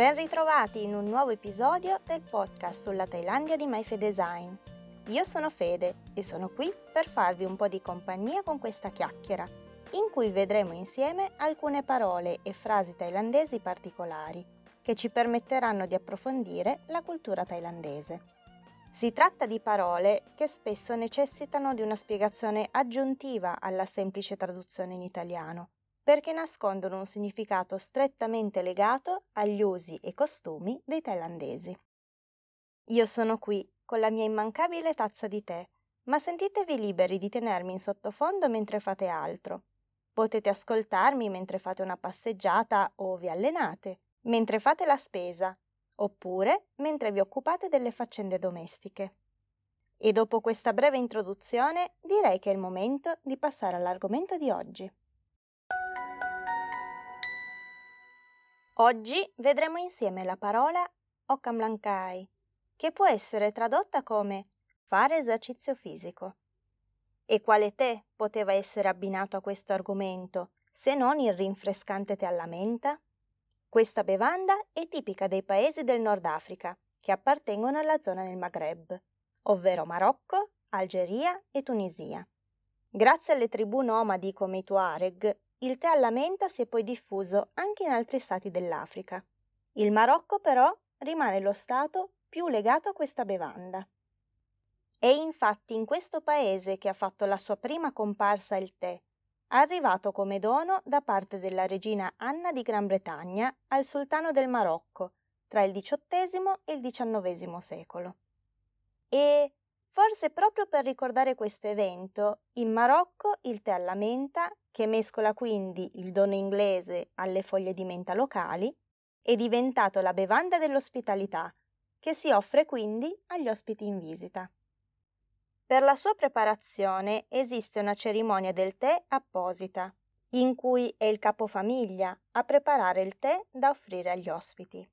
Ben ritrovati in un nuovo episodio del podcast sulla Thailandia di MyFe Design. Io sono Fede e sono qui per farvi un po' di compagnia con questa chiacchiera, in cui vedremo insieme alcune parole e frasi thailandesi particolari che ci permetteranno di approfondire la cultura thailandese. Si tratta di parole che spesso necessitano di una spiegazione aggiuntiva alla semplice traduzione in italiano, perché nascondono un significato strettamente legato agli usi e costumi dei thailandesi. Io sono qui con la mia immancabile tazza di tè, ma sentitevi liberi di tenermi in sottofondo mentre fate altro. Potete ascoltarmi mentre fate una passeggiata o vi allenate, mentre fate la spesa, oppure mentre vi occupate delle faccende domestiche. E dopo questa breve introduzione direi che è il momento di passare all'argomento di oggi. Oggi vedremo insieme la parola Okamlankai, che può essere tradotta come fare esercizio fisico. E quale tè poteva essere abbinato a questo argomento, se non il rinfrescante tè alla menta? Questa bevanda è tipica dei paesi del Nord Africa, che appartengono alla zona del Maghreb, ovvero Marocco, Algeria e Tunisia. Grazie alle tribù nomadi come i Tuareg, il tè alla menta si è poi diffuso anche in altri stati dell'Africa. Il Marocco però rimane lo stato più legato a questa bevanda. È infatti in questo paese che ha fatto la sua prima comparsa il tè, arrivato come dono da parte della regina Anna di Gran Bretagna al sultano del Marocco tra il XVIII e il XIX secolo. E Forse proprio per ricordare questo evento, in Marocco il tè alla menta, che mescola quindi il dono inglese alle foglie di menta locali, è diventato la bevanda dell'ospitalità, che si offre quindi agli ospiti in visita. Per la sua preparazione esiste una cerimonia del tè apposita, in cui è il capofamiglia a preparare il tè da offrire agli ospiti.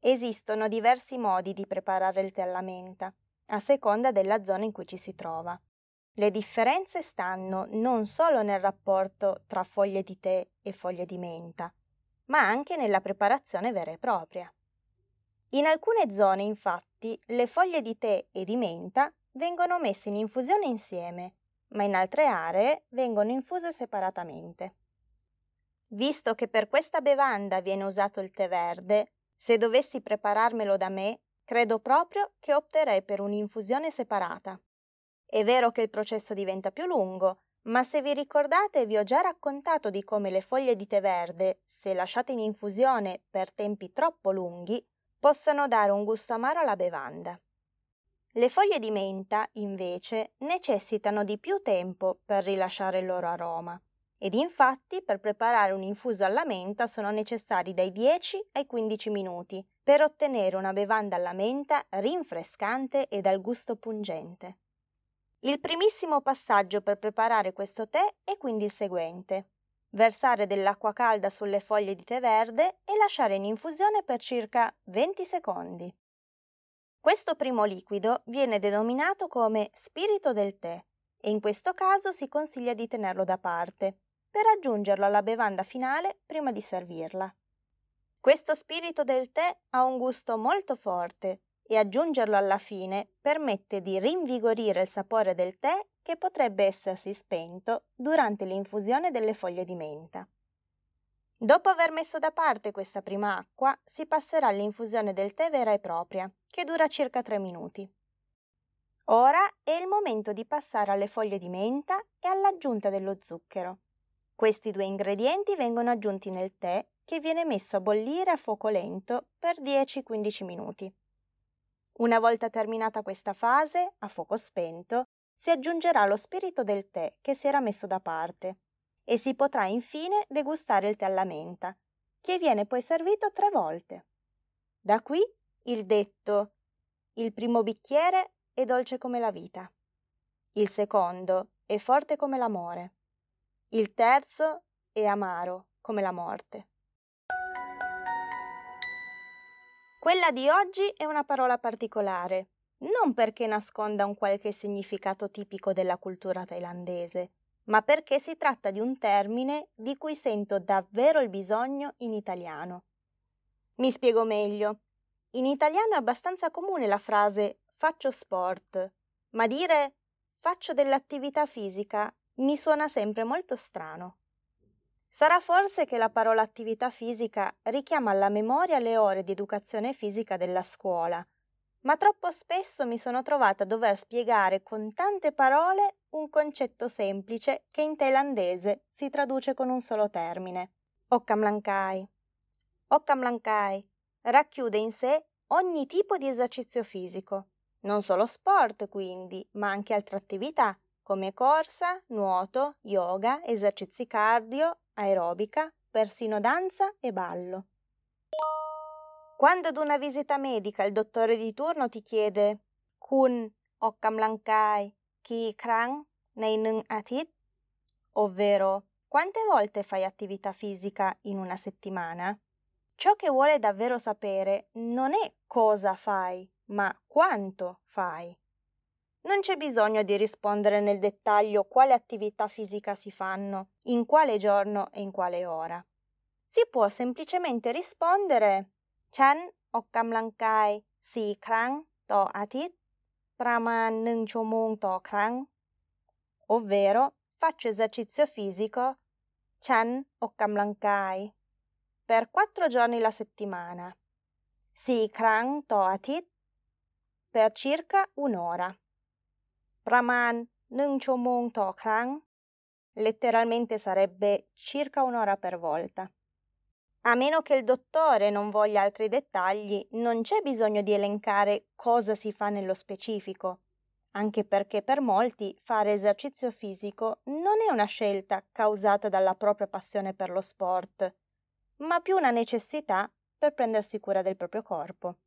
Esistono diversi modi di preparare il tè alla menta a seconda della zona in cui ci si trova. Le differenze stanno non solo nel rapporto tra foglie di tè e foglie di menta, ma anche nella preparazione vera e propria. In alcune zone, infatti, le foglie di tè e di menta vengono messe in infusione insieme, ma in altre aree vengono infuse separatamente. Visto che per questa bevanda viene usato il tè verde, se dovessi prepararmelo da me, Credo proprio che opterei per un'infusione separata. È vero che il processo diventa più lungo, ma se vi ricordate vi ho già raccontato di come le foglie di tè verde, se lasciate in infusione per tempi troppo lunghi, possano dare un gusto amaro alla bevanda. Le foglie di menta, invece, necessitano di più tempo per rilasciare il loro aroma. Ed infatti per preparare un infuso alla menta sono necessari dai 10 ai 15 minuti per ottenere una bevanda alla menta rinfrescante e dal gusto pungente. Il primissimo passaggio per preparare questo tè è quindi il seguente. Versare dell'acqua calda sulle foglie di tè verde e lasciare in infusione per circa 20 secondi. Questo primo liquido viene denominato come spirito del tè e in questo caso si consiglia di tenerlo da parte per aggiungerlo alla bevanda finale prima di servirla. Questo spirito del tè ha un gusto molto forte e aggiungerlo alla fine permette di rinvigorire il sapore del tè che potrebbe essersi spento durante l'infusione delle foglie di menta. Dopo aver messo da parte questa prima acqua, si passerà all'infusione del tè vera e propria, che dura circa 3 minuti. Ora è il momento di passare alle foglie di menta e all'aggiunta dello zucchero. Questi due ingredienti vengono aggiunti nel tè che viene messo a bollire a fuoco lento per 10-15 minuti. Una volta terminata questa fase, a fuoco spento, si aggiungerà lo spirito del tè che si era messo da parte e si potrà infine degustare il tè alla menta, che viene poi servito tre volte. Da qui il detto il primo bicchiere è dolce come la vita, il secondo è forte come l'amore, il terzo è amaro come la morte. Quella di oggi è una parola particolare, non perché nasconda un qualche significato tipico della cultura thailandese, ma perché si tratta di un termine di cui sento davvero il bisogno in italiano. Mi spiego meglio. In italiano è abbastanza comune la frase faccio sport, ma dire faccio dell'attività fisica mi suona sempre molto strano. Sarà forse che la parola attività fisica richiama alla memoria le ore di educazione fisica della scuola, ma troppo spesso mi sono trovata a dover spiegare con tante parole un concetto semplice che in thailandese si traduce con un solo termine, Okkamlankai. Okkamlankai racchiude in sé ogni tipo di esercizio fisico, non solo sport quindi, ma anche altre attività come corsa, nuoto, yoga, esercizi cardio, aerobica, persino danza e ballo. Quando ad una visita medica il dottore di turno ti chiede Kun Okkamlankai Ki Krang nei Atit, ovvero quante volte fai attività fisica in una settimana? Ciò che vuole davvero sapere non è cosa fai, ma quanto fai. Non c'è bisogno di rispondere nel dettaglio quale attività fisica si fanno, in quale giorno e in quale ora. Si può semplicemente rispondere Chan Okkamlankai si krang to atit, praman nung chomung to krang, ovvero faccio esercizio fisico Chan Okkamlankai per quattro giorni la settimana. Si krang to atit per circa un'ora. Praman nung chomong to krang letteralmente sarebbe circa un'ora per volta. A meno che il dottore non voglia altri dettagli, non c'è bisogno di elencare cosa si fa nello specifico, anche perché per molti fare esercizio fisico non è una scelta causata dalla propria passione per lo sport, ma più una necessità per prendersi cura del proprio corpo.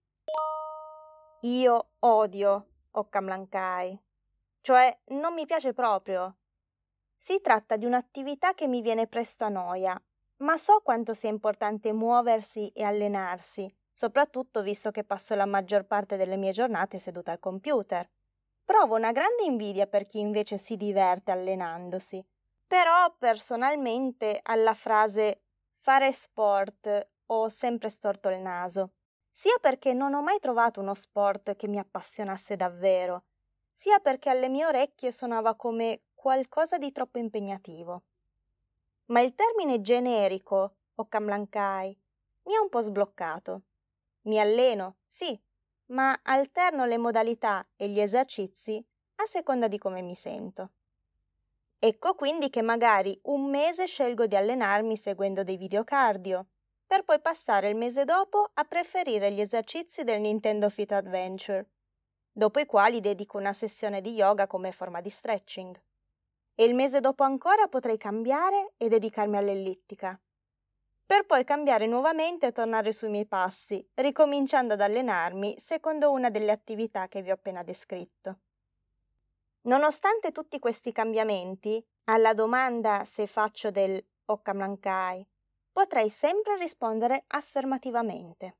Io odio Okkamlankai, cioè non mi piace proprio. Si tratta di un'attività che mi viene presto a noia, ma so quanto sia importante muoversi e allenarsi, soprattutto visto che passo la maggior parte delle mie giornate seduta al computer. Provo una grande invidia per chi invece si diverte allenandosi. Però personalmente alla frase fare sport ho sempre storto il naso, sia perché non ho mai trovato uno sport che mi appassionasse davvero, sia perché alle mie orecchie suonava come qualcosa di troppo impegnativo. Ma il termine generico, o kamlankai, mi ha un po' sbloccato. Mi alleno, sì, ma alterno le modalità e gli esercizi a seconda di come mi sento. Ecco quindi che magari un mese scelgo di allenarmi seguendo dei video cardio, per poi passare il mese dopo a preferire gli esercizi del Nintendo Fit Adventure, dopo i quali dedico una sessione di yoga come forma di stretching. E il mese dopo ancora potrei cambiare e dedicarmi all'ellittica, per poi cambiare nuovamente e tornare sui miei passi, ricominciando ad allenarmi secondo una delle attività che vi ho appena descritto. Nonostante tutti questi cambiamenti, alla domanda se faccio del Okkamlankai, potrei sempre rispondere affermativamente.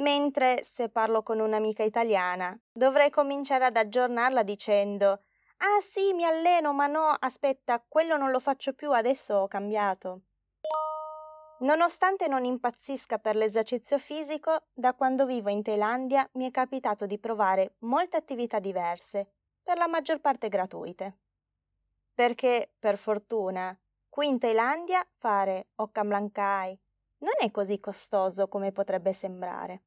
Mentre se parlo con un'amica italiana, dovrei cominciare ad aggiornarla dicendo Ah sì, mi alleno, ma no, aspetta, quello non lo faccio più, adesso ho cambiato. Nonostante non impazzisca per l'esercizio fisico, da quando vivo in Thailandia mi è capitato di provare molte attività diverse per la maggior parte gratuite. Perché, per fortuna, qui in Thailandia fare Okkamlankai non è così costoso come potrebbe sembrare.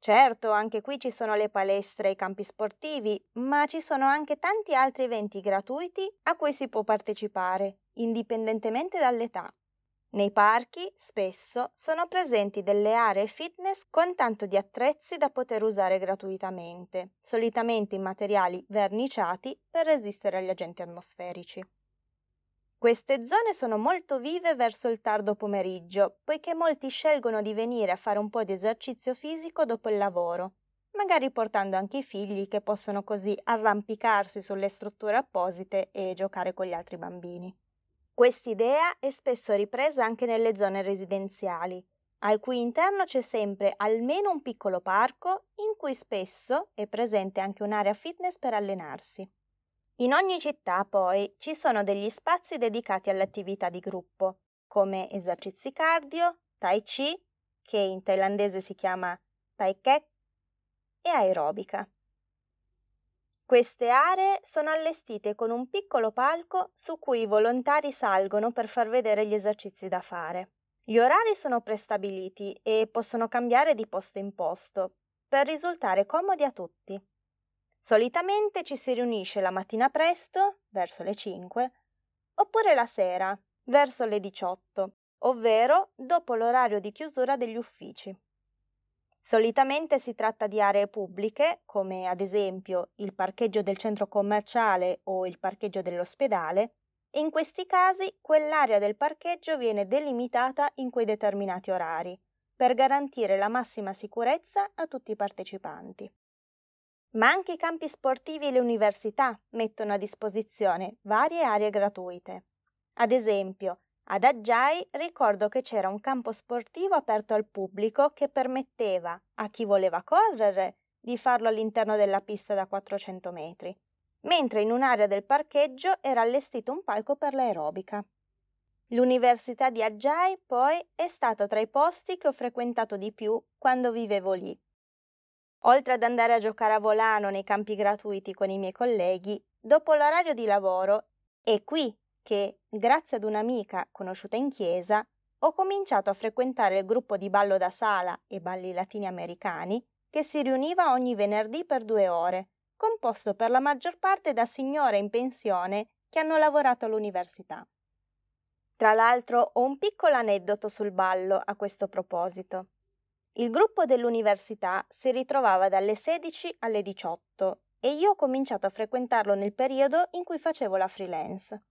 Certo, anche qui ci sono le palestre e i campi sportivi, ma ci sono anche tanti altri eventi gratuiti a cui si può partecipare, indipendentemente dall'età. Nei parchi spesso sono presenti delle aree fitness con tanto di attrezzi da poter usare gratuitamente, solitamente in materiali verniciati per resistere agli agenti atmosferici. Queste zone sono molto vive verso il tardo pomeriggio, poiché molti scelgono di venire a fare un po' di esercizio fisico dopo il lavoro, magari portando anche i figli che possono così arrampicarsi sulle strutture apposite e giocare con gli altri bambini. Quest'idea è spesso ripresa anche nelle zone residenziali, al cui interno c'è sempre almeno un piccolo parco in cui spesso è presente anche un'area fitness per allenarsi. In ogni città poi ci sono degli spazi dedicati alle attività di gruppo, come esercizi cardio, tai chi, che in thailandese si chiama Tai Kek, e aerobica. Queste aree sono allestite con un piccolo palco su cui i volontari salgono per far vedere gli esercizi da fare. Gli orari sono prestabiliti e possono cambiare di posto in posto per risultare comodi a tutti. Solitamente ci si riunisce la mattina presto, verso le 5, oppure la sera, verso le 18, ovvero dopo l'orario di chiusura degli uffici. Solitamente si tratta di aree pubbliche, come ad esempio il parcheggio del centro commerciale o il parcheggio dell'ospedale, e in questi casi quell'area del parcheggio viene delimitata in quei determinati orari, per garantire la massima sicurezza a tutti i partecipanti. Ma anche i campi sportivi e le università mettono a disposizione varie aree gratuite. Ad esempio, ad Aggiai ricordo che c'era un campo sportivo aperto al pubblico che permetteva a chi voleva correre di farlo all'interno della pista da 400 metri, mentre in un'area del parcheggio era allestito un palco per l'aerobica. L'Università di Aggiai poi è stata tra i posti che ho frequentato di più quando vivevo lì. Oltre ad andare a giocare a volano nei campi gratuiti con i miei colleghi, dopo l'orario di lavoro è qui che, grazie ad un'amica conosciuta in chiesa, ho cominciato a frequentare il gruppo di ballo da sala e balli latini americani che si riuniva ogni venerdì per due ore, composto per la maggior parte da signore in pensione che hanno lavorato all'università. Tra l'altro ho un piccolo aneddoto sul ballo a questo proposito. Il gruppo dell'università si ritrovava dalle 16 alle 18 e io ho cominciato a frequentarlo nel periodo in cui facevo la freelance.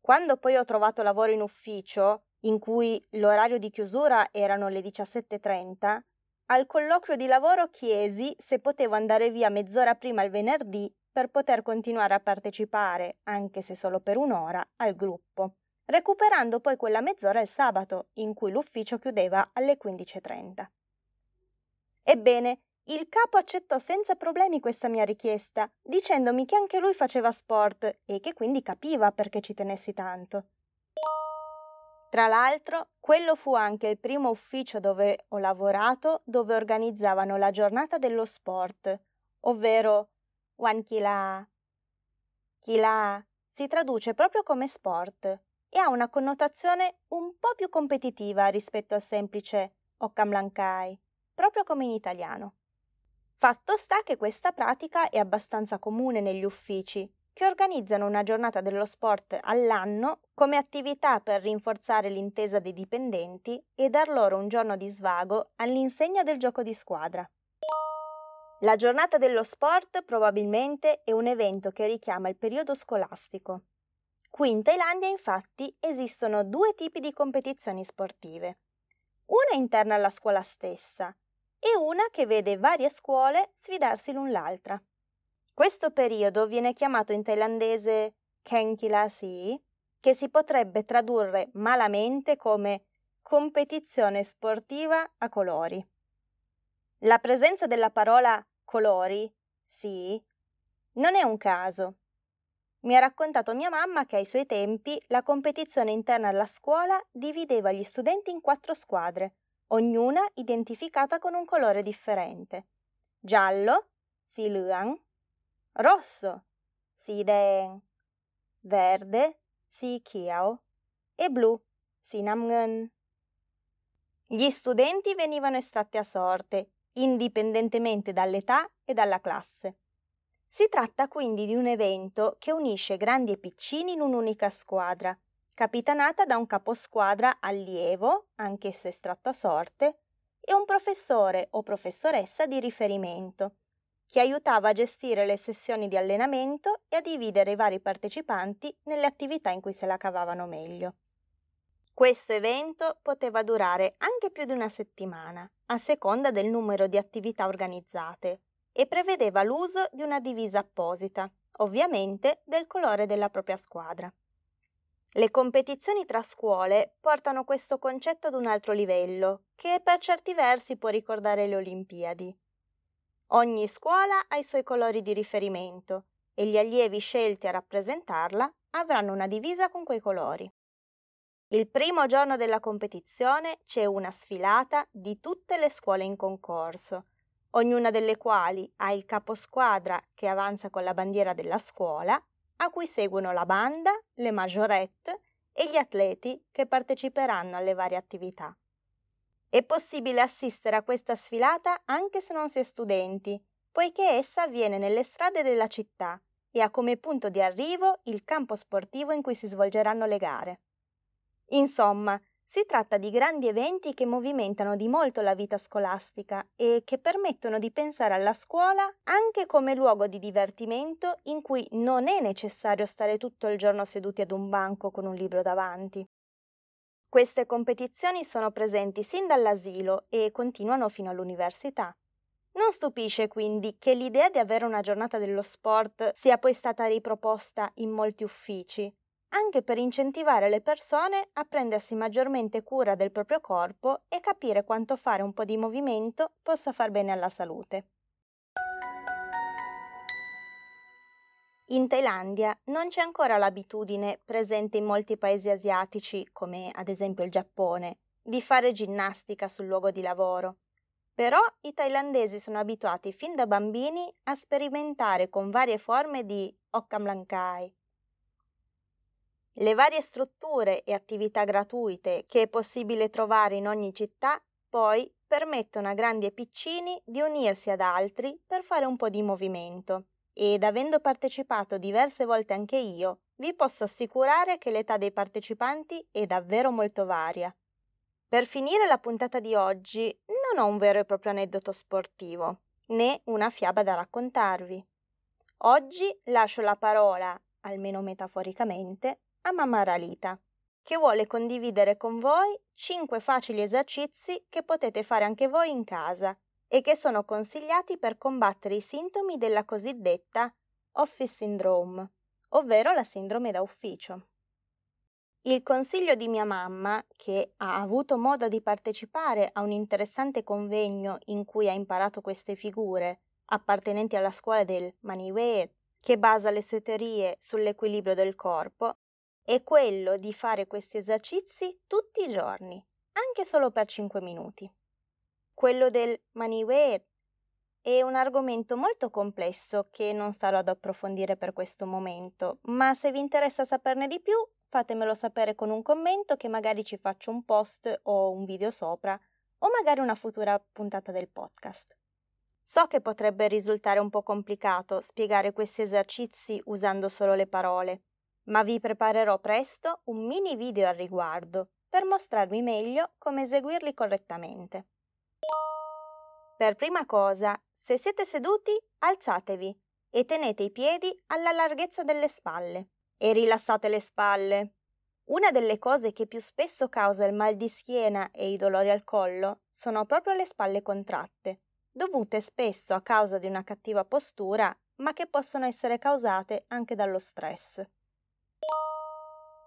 Quando poi ho trovato lavoro in ufficio, in cui l'orario di chiusura erano le 17.30, al colloquio di lavoro chiesi se potevo andare via mezz'ora prima il venerdì per poter continuare a partecipare, anche se solo per un'ora, al gruppo, recuperando poi quella mezz'ora il sabato, in cui l'ufficio chiudeva alle 15.30. Ebbene, il capo accettò senza problemi questa mia richiesta, dicendomi che anche lui faceva sport e che quindi capiva perché ci tenessi tanto. Tra l'altro, quello fu anche il primo ufficio dove ho lavorato dove organizzavano la giornata dello sport, ovvero Wan Kila. Kila si traduce proprio come sport e ha una connotazione un po' più competitiva rispetto al semplice Okamlankai, proprio come in italiano. Fatto sta che questa pratica è abbastanza comune negli uffici, che organizzano una giornata dello sport all'anno come attività per rinforzare l'intesa dei dipendenti e dar loro un giorno di svago all'insegna del gioco di squadra. La giornata dello sport probabilmente è un evento che richiama il periodo scolastico. Qui in Thailandia infatti esistono due tipi di competizioni sportive. Una interna alla scuola stessa e una che vede varie scuole sfidarsi l'un l'altra. Questo periodo viene chiamato in thailandese Kenkilasi, che si potrebbe tradurre malamente come competizione sportiva a colori. La presenza della parola colori, sì, non è un caso. Mi ha raccontato mia mamma che ai suoi tempi la competizione interna alla scuola divideva gli studenti in quattro squadre, ognuna identificata con un colore differente. Giallo, si luang, rosso, si deng, verde, si kiao e blu, si namngen. Gli studenti venivano estratti a sorte, indipendentemente dall'età e dalla classe. Si tratta quindi di un evento che unisce grandi e piccini in un'unica squadra capitanata da un caposquadra allievo, anch'esso estratto a sorte, e un professore o professoressa di riferimento, che aiutava a gestire le sessioni di allenamento e a dividere i vari partecipanti nelle attività in cui se la cavavano meglio. Questo evento poteva durare anche più di una settimana, a seconda del numero di attività organizzate, e prevedeva l'uso di una divisa apposita, ovviamente del colore della propria squadra. Le competizioni tra scuole portano questo concetto ad un altro livello, che per certi versi può ricordare le Olimpiadi. Ogni scuola ha i suoi colori di riferimento e gli allievi scelti a rappresentarla avranno una divisa con quei colori. Il primo giorno della competizione c'è una sfilata di tutte le scuole in concorso, ognuna delle quali ha il caposquadra che avanza con la bandiera della scuola, a cui seguono la banda, le majorette e gli atleti che parteciperanno alle varie attività. È possibile assistere a questa sfilata anche se non si è studenti, poiché essa avviene nelle strade della città e ha come punto di arrivo il campo sportivo in cui si svolgeranno le gare. Insomma, si tratta di grandi eventi che movimentano di molto la vita scolastica e che permettono di pensare alla scuola anche come luogo di divertimento in cui non è necessario stare tutto il giorno seduti ad un banco con un libro davanti. Queste competizioni sono presenti sin dall'asilo e continuano fino all'università. Non stupisce quindi che l'idea di avere una giornata dello sport sia poi stata riproposta in molti uffici, anche per incentivare le persone a prendersi maggiormente cura del proprio corpo e capire quanto fare un po' di movimento possa far bene alla salute. In Thailandia non c'è ancora l'abitudine, presente in molti paesi asiatici, come ad esempio il Giappone, di fare ginnastica sul luogo di lavoro. Però i thailandesi sono abituati fin da bambini a sperimentare con varie forme di Okkamlankai, le varie strutture e attività gratuite che è possibile trovare in ogni città poi permettono a grandi e piccini di unirsi ad altri per fare un po' di movimento ed avendo partecipato diverse volte anche io, vi posso assicurare che l'età dei partecipanti è davvero molto varia. Per finire la puntata di oggi non ho un vero e proprio aneddoto sportivo, né una fiaba da raccontarvi. Oggi lascio la parola, almeno metaforicamente, a mamma Ralita, che vuole condividere con voi 5 facili esercizi che potete fare anche voi in casa e che sono consigliati per combattere i sintomi della cosiddetta office syndrome, ovvero la sindrome da ufficio. Il consiglio di mia mamma, che ha avuto modo di partecipare a un interessante convegno in cui ha imparato queste figure, appartenenti alla scuola del Maniware, che basa le sue teorie sull'equilibrio del corpo, è quello di fare questi esercizi tutti i giorni, anche solo per 5 minuti. Quello del Maniware è un argomento molto complesso che non starò ad approfondire per questo momento, ma se vi interessa saperne di più, fatemelo sapere con un commento che magari ci faccio un post o un video sopra, o magari una futura puntata del podcast. So che potrebbe risultare un po' complicato spiegare questi esercizi usando solo le parole, ma vi preparerò presto un mini video al riguardo per mostrarvi meglio come eseguirli correttamente. Per prima cosa, se siete seduti, alzatevi e tenete i piedi alla larghezza delle spalle e rilassate le spalle. Una delle cose che più spesso causa il mal di schiena e i dolori al collo sono proprio le spalle contratte, dovute spesso a causa di una cattiva postura, ma che possono essere causate anche dallo stress.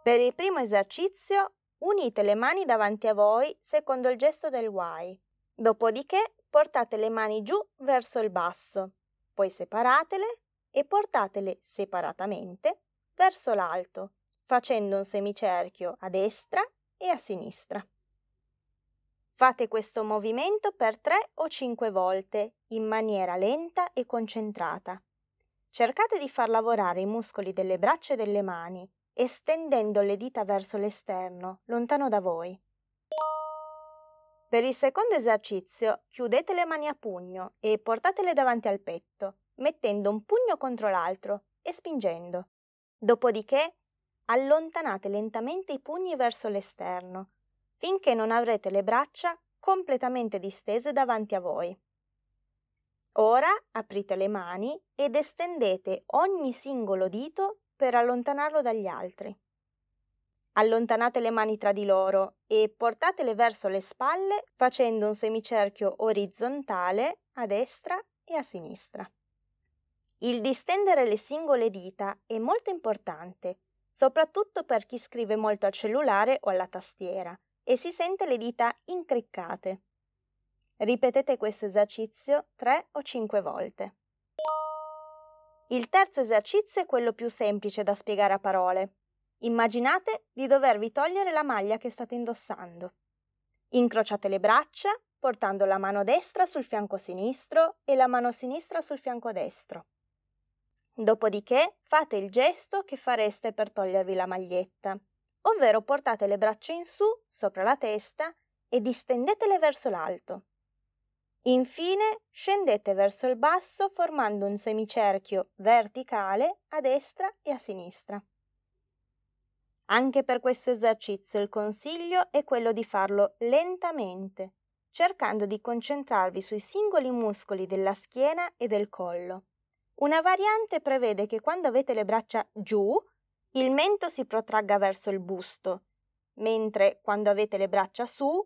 Per il primo esercizio unite le mani davanti a voi secondo il gesto del Y. Dopodiché portate le mani giù verso il basso, poi separatele e portatele separatamente verso l'alto, facendo un semicerchio a destra e a sinistra. Fate questo movimento per 3 o 5 volte in maniera lenta e concentrata. Cercate di far lavorare i muscoli delle braccia e delle mani estendendo le dita verso l'esterno, lontano da voi. Per il secondo esercizio chiudete le mani a pugno e portatele davanti al petto, mettendo un pugno contro l'altro e spingendo. Dopodiché allontanate lentamente i pugni verso l'esterno, finché non avrete le braccia completamente distese davanti a voi. Ora aprite le mani ed estendete ogni singolo dito per allontanarlo dagli altri. Allontanate le mani tra di loro e portatele verso le spalle facendo un semicerchio orizzontale a destra e a sinistra. Il distendere le singole dita è molto importante, soprattutto per chi scrive molto al cellulare o alla tastiera e si sente le dita incriccate. Ripetete questo esercizio 3 o 5 volte. Il terzo esercizio è quello più semplice da spiegare a parole. Immaginate di dovervi togliere la maglia che state indossando. Incrociate le braccia portando la mano destra sul fianco sinistro e la mano sinistra sul fianco destro. Dopodiché fate il gesto che fareste per togliervi la maglietta, ovvero portate le braccia in su sopra la testa e distendetele verso l'alto. Infine scendete verso il basso formando un semicerchio verticale a destra e a sinistra. Anche per questo esercizio il consiglio è quello di farlo lentamente, cercando di concentrarvi sui singoli muscoli della schiena e del collo. Una variante prevede che quando avete le braccia giù, il mento si protragga verso il busto, mentre quando avete le braccia su,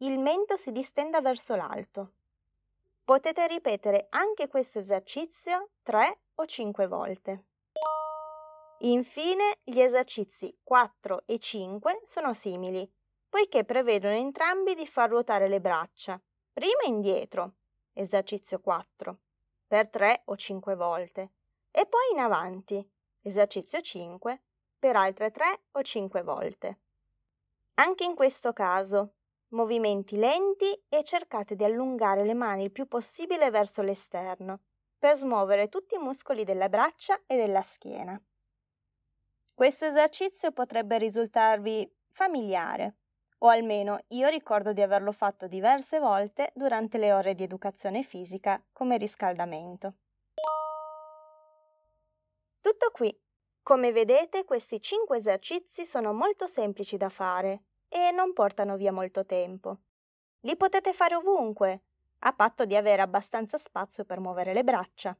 il mento si distenda verso l'alto. Potete ripetere anche questo esercizio 3 o 5 volte. Infine, gli esercizi 4 e 5 sono simili, poiché prevedono entrambi di far ruotare le braccia, prima indietro, esercizio 4, per 3 o 5 volte, e poi in avanti, esercizio 5, per altre 3 o 5 volte. Anche in questo caso, movimenti lenti e cercate di allungare le mani il più possibile verso l'esterno, per smuovere tutti i muscoli della braccia e della schiena. Questo esercizio potrebbe risultarvi familiare, o almeno io ricordo di averlo fatto diverse volte durante le ore di educazione fisica come riscaldamento. Tutto qui. Come vedete, questi 5 esercizi sono molto semplici da fare e non portano via molto tempo. Li potete fare ovunque, a patto di avere abbastanza spazio per muovere le braccia.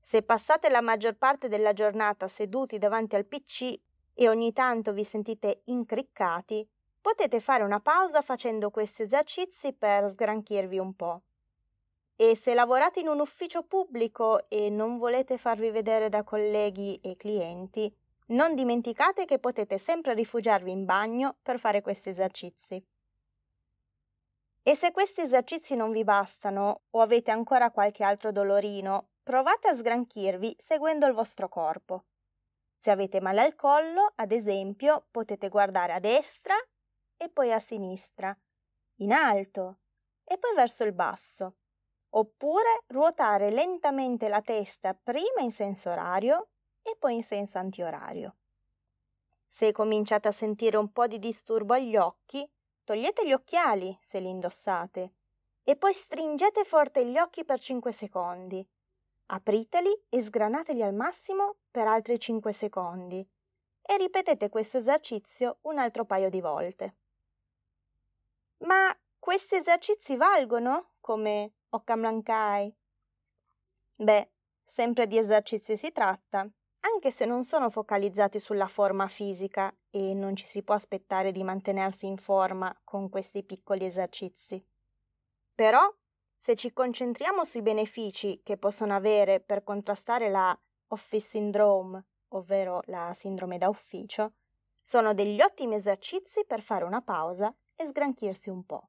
Se passate la maggior parte della giornata seduti davanti al PC e ogni tanto vi sentite incriccati, potete fare una pausa facendo questi esercizi per sgranchirvi un po'. E se lavorate in un ufficio pubblico e non volete farvi vedere da colleghi e clienti, non dimenticate che potete sempre rifugiarvi in bagno per fare questi esercizi. E se questi esercizi non vi bastano o avete ancora qualche altro dolorino, Provate a sgranchirvi seguendo il vostro corpo. Se avete male al collo, ad esempio, potete guardare a destra e poi a sinistra, in alto e poi verso il basso, oppure ruotare lentamente la testa prima in senso orario e poi in senso antiorario. Se cominciate a sentire un po' di disturbo agli occhi, togliete gli occhiali se li indossate e poi stringete forte gli occhi per 5 secondi Apriteli e sgranateli al massimo per altri 5 secondi e ripetete questo esercizio un altro paio di volte. Ma questi esercizi valgono come Occamlankai? Beh, sempre di esercizi si tratta, anche se non sono focalizzati sulla forma fisica e non ci si può aspettare di mantenersi in forma con questi piccoli esercizi. Però se ci concentriamo sui benefici che possono avere per contrastare la office syndrome, ovvero la sindrome da ufficio, sono degli ottimi esercizi per fare una pausa e sgranchirsi un po'.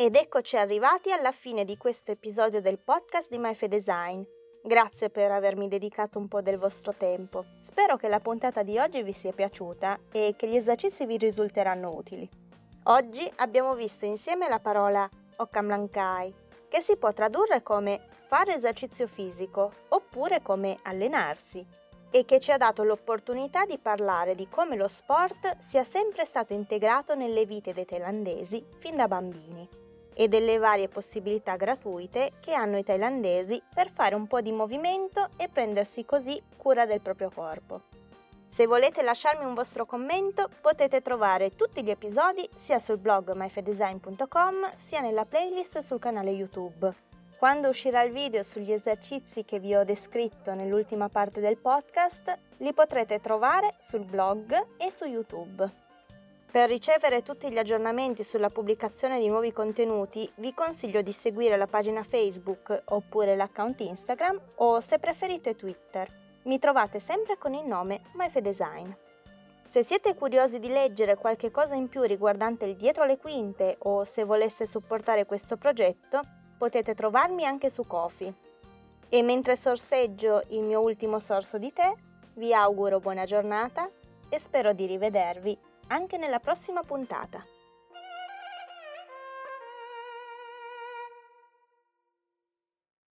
Ed eccoci arrivati alla fine di questo episodio del podcast di MyFedesign. Grazie per avermi dedicato un po' del vostro tempo. Spero che la puntata di oggi vi sia piaciuta e che gli esercizi vi risulteranno utili. Oggi abbiamo visto insieme la parola Okamlankai, che si può tradurre come fare esercizio fisico oppure come allenarsi, e che ci ha dato l'opportunità di parlare di come lo sport sia sempre stato integrato nelle vite dei thailandesi fin da bambini e delle varie possibilità gratuite che hanno i thailandesi per fare un po' di movimento e prendersi così cura del proprio corpo. Se volete lasciarmi un vostro commento potete trovare tutti gli episodi sia sul blog myfedesign.com sia nella playlist sul canale YouTube. Quando uscirà il video sugli esercizi che vi ho descritto nell'ultima parte del podcast, li potrete trovare sul blog e su YouTube. Per ricevere tutti gli aggiornamenti sulla pubblicazione di nuovi contenuti vi consiglio di seguire la pagina Facebook oppure l'account Instagram o se preferite Twitter. Mi trovate sempre con il nome MyFedesign. Se siete curiosi di leggere qualche cosa in più riguardante il dietro le quinte o se voleste supportare questo progetto, potete trovarmi anche su Kofi. E mentre sorseggio il mio ultimo sorso di tè, vi auguro buona giornata e spero di rivedervi anche nella prossima puntata.